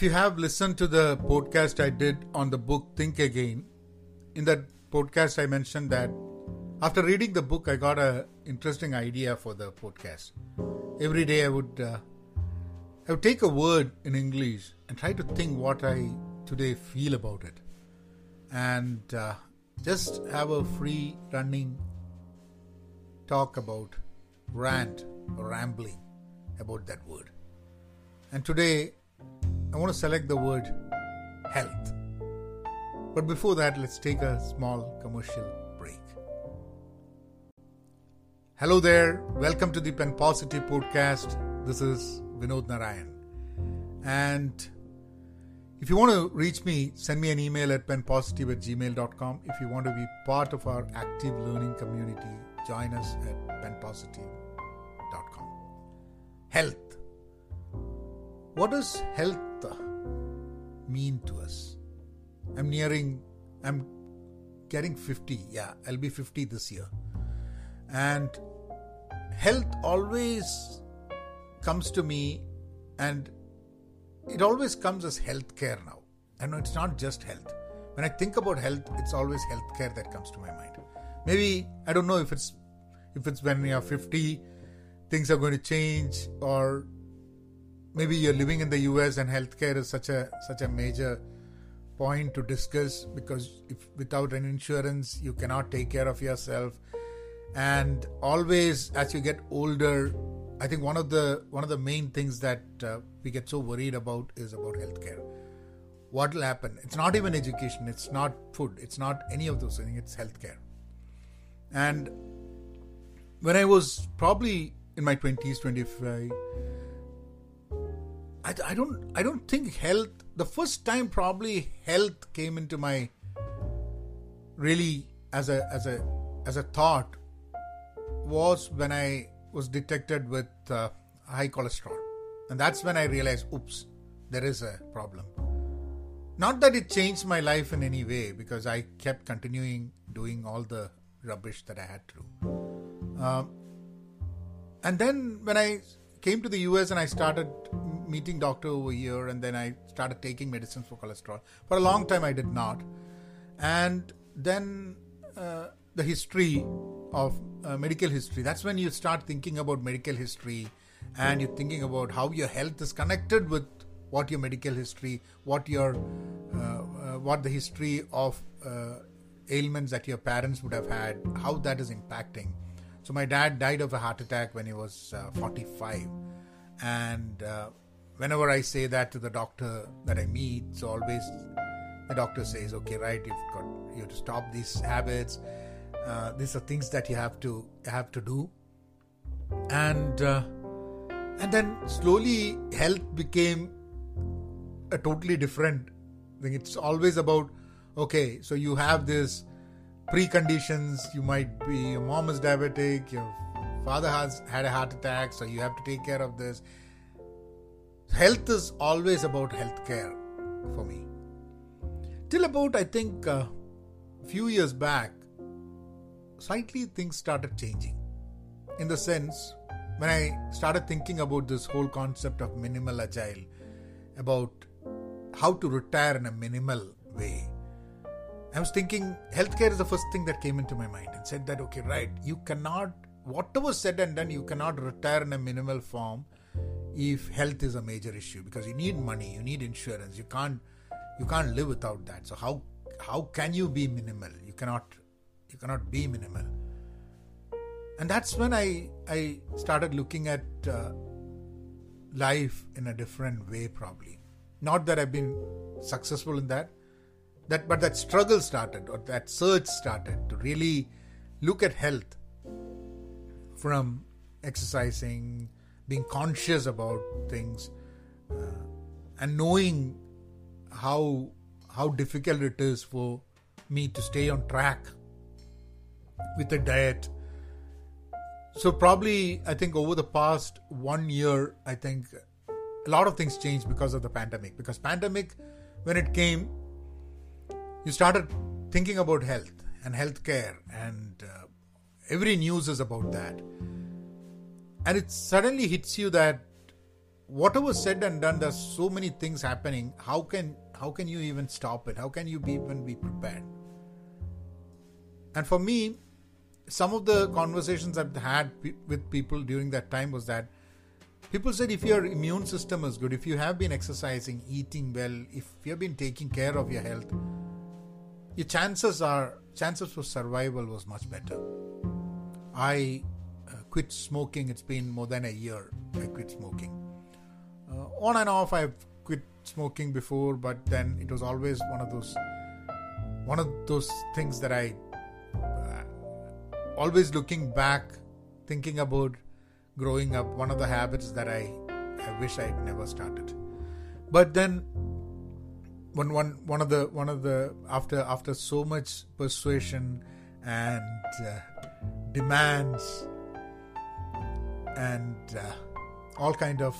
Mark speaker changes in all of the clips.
Speaker 1: If you have listened to the podcast I did on the book Think Again, in that podcast I mentioned that after reading the book I got a interesting idea for the podcast. Every day I would uh, I would take a word in English and try to think what I today feel about it, and uh, just have a free running talk about rant or rambling about that word. And today I want to select the word health. But before that, let's take a small commercial break. Hello there, welcome to the Pen Positive podcast. This is Vinod Narayan. And if you want to reach me, send me an email at penpositive at gmail.com. If you want to be part of our active learning community, join us at penpositive.com. Health. What does health mean to us? I'm nearing, I'm getting 50. Yeah, I'll be 50 this year. And health always comes to me and it always comes as healthcare now. And it's not just health. When I think about health, it's always healthcare that comes to my mind. Maybe I don't know if it's if it's when we are 50, things are going to change, or maybe you're living in the US and healthcare is such a such a major point to discuss because if without an insurance you cannot take care of yourself. And always as you get older i think one of the one of the main things that uh, we get so worried about is about healthcare. What will happen? It's not even education. It's not food. It's not any of those things. It's healthcare. And when i was probably in my 20s 25 I, I don't I don't think health the first time probably health came into my really as a as a as a thought was when I was detected with uh, high cholesterol. And that's when I realized oops there is a problem. Not that it changed my life in any way because I kept continuing doing all the rubbish that I had to do. Um, and then when I came to the US and I started meeting doctor over here and then I started taking medicines for cholesterol. For a long time I did not. And then uh, the history of uh, medical history, that's when you start thinking about medical history and you're thinking about how your health is connected with what your medical history, what your uh, uh what the history of uh, ailments that your parents would have had, how that is impacting. So my dad died of a heart attack when he was uh, 45 and uh, whenever I say that to the doctor that I meet, so always the doctor says, "Okay, right, you've got you have to stop these habits. Uh, these are things that you have to have to do." And uh, and then slowly health became a totally different thing. It's always about okay, so you have this preconditions. You might be your mom is diabetic, your father has had a heart attack, so you have to take care of this. Health is always about healthcare for me. Till about, I think, a uh, few years back, slightly things started changing. In the sense, when I started thinking about this whole concept of minimal agile, about how to retire in a minimal way, I was thinking healthcare is the first thing that came into my mind and said that, okay, right, you cannot whatever said and done, you cannot retire in a minimal form if health is a major issue because you need money, you need insurance. You can't you can't live without that. So how how can you be minimal? You cannot you cannot be minimal. And that's when I I started looking at uh, life in a different way probably. Not that I've been successful in that, that but that struggle started or that search started to really look at health from exercising, being conscious about things, uh, and knowing how how difficult it is for me to stay on track with a diet. So probably I think over the past one year, I think a lot of things changed because of the pandemic. Because pandemic, when it came, you started thinking about health and healthcare and uh, every news is about that and it suddenly hits you that whatever said and done, there's so many things happening. How can how can you even stop it? How can you be, even be prepared? And for me, some of the conversations I've had with people during that time was that people said if your immune system is good, if you have been exercising, eating well, if you have been taking care of your health, your chances are chances for survival was much better. I quit smoking. It's been more than a year. I quit smoking. Uh, on and off, I've quit smoking before, but then it was always one of those one of those things that I uh, always looking back, thinking about growing up. One of the habits that I I wish I'd never started. But then one one one of the one of the after after so much persuasion and uh, demands and uh, all kind of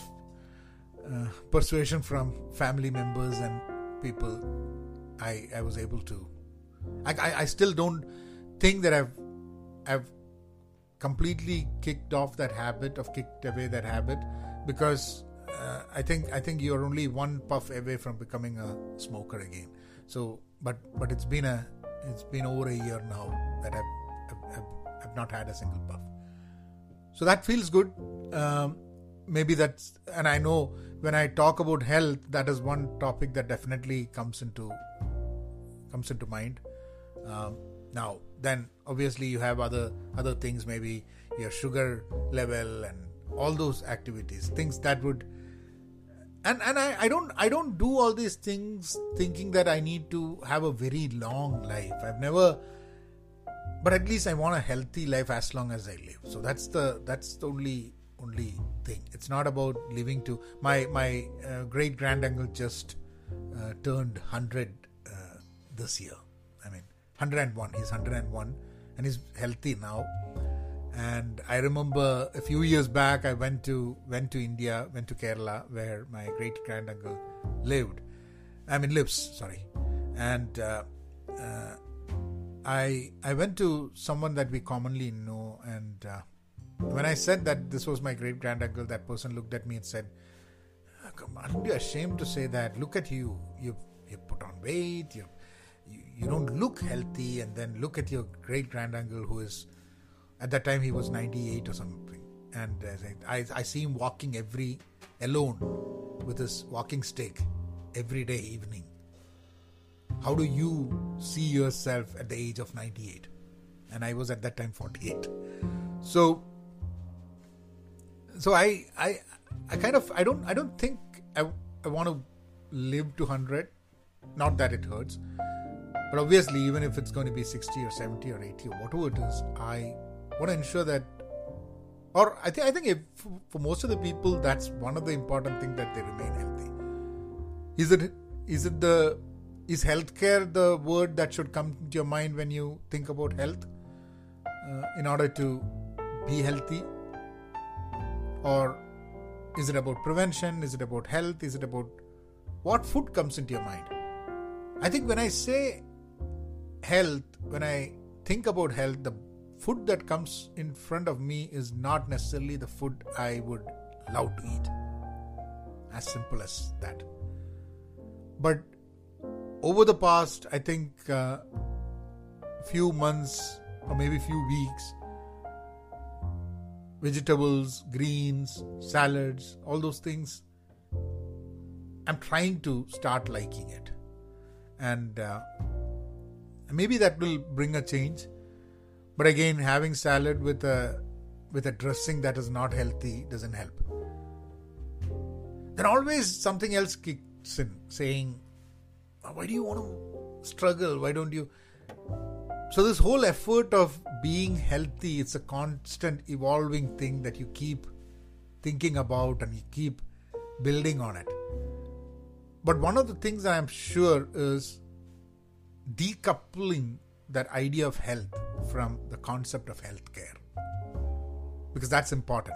Speaker 1: uh, persuasion from family members and people i i was able to I, I i still don't think that i've i've completely kicked off that habit of kicked away that habit because uh, I think I think you're only one puff away from becoming a smoker again. So, but but it's been a it's been over a year now that I've I've, I've, I've not had a single puff. So that feels good. Um, maybe that's and I know when I talk about health, that is one topic that definitely comes into comes into mind. Um, now, then obviously you have other other things, maybe your sugar level and all those activities, things that would and and I, I don't I don't do all these things thinking that I need to have a very long life. I've never but at least I want a healthy life as long as I live. So that's the that's the only only thing. It's not about living to my my uh, great grand uncle just uh, turned hundred uh, this year. I mean, hundred and one. He's hundred and one, and he's healthy now and I remember a few years back I went to went to India, went to Kerala where my great grand uncle lived. I mean lives, sorry. And uh, uh, I I went to someone that we commonly know, and uh, when I said that this was my great grand uncle, that person looked at me and said, "Aren't you ashamed to say that? Look at you. You you put on weight. You you, don't look healthy, and then look at your great grand uncle who is." At that time, he was 98 or something. And I, I see him walking every, alone, with his walking stick, every day evening. How do you see yourself at the age of 98? And I was at that time 48. So, so I, I, I kind of, I don't, I don't think I, I want to live to 100. Not that it hurts. But obviously, even if it's going to be 60 or 70 or 80 or whatever it is, I want to ensure that or I think I think if, for most of the people that's one of the important things that they remain healthy. Is it is it the is healthcare the word that should come to your mind when you think about health uh, in order to be healthy or is it about prevention is it about health is it about what food comes into your mind i think when i say health when i think about health the food that comes in front of me is not necessarily the food I would love to eat. As simple as that. But over the past, I think, uh, few months or maybe few weeks, vegetables, greens, salads, all those things, I'm trying to start liking it. And uh, maybe that will bring a change but again, having salad with a with a dressing that is not healthy doesn't help. Then always something else kicks in, saying, "Why do you want to struggle? Why don't you?" So this whole effort of being healthy, it's a constant evolving thing that you keep thinking about and you keep building on it. But one of the things I'm sure is decoupling that idea of health from the concept of healthcare because that's important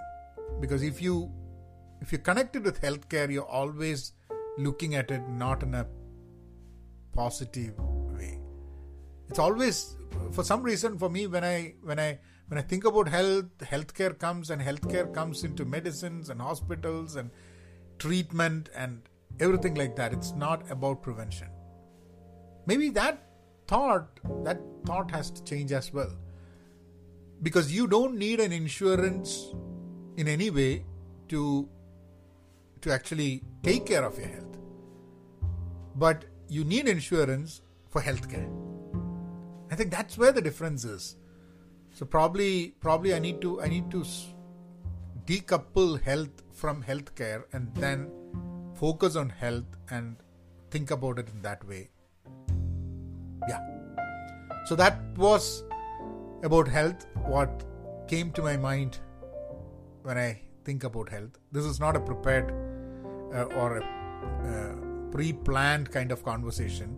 Speaker 1: because if you if you're connected with healthcare you're always looking at it not in a positive way it's always for some reason for me when i when i when i think about health healthcare comes and healthcare comes into medicines and hospitals and treatment and everything like that. It's not about prevention. Maybe that thought, that thought has to change as well. Because you don't need an insurance in any way to to actually take care of your health. But you need insurance for healthcare. I think that's where the difference is. So probably probably I need to I need to decouple health from healthcare and then focus on health and think about it in that way. Yeah. So that was about health, what came to my mind when I think about health. This is not a prepared uh, or a uh, pre-planned kind of conversation.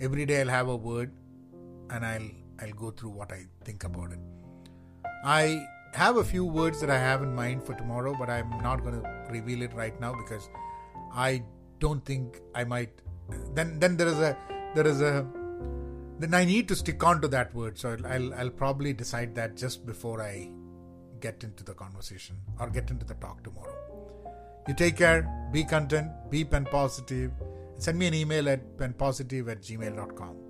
Speaker 1: Every day I'll have a word and I'll I'll go through what I think about it. I have a few words that I have in mind for tomorrow, but I'm not going to reveal it right now because I don't think I might. Then then there is a there is a then I need to stick on to that word. So I'll I'll probably decide that just before I get into the conversation or get into the talk tomorrow. You take care, be content, be pen positive. Send me an email at penpositive at gmail.com.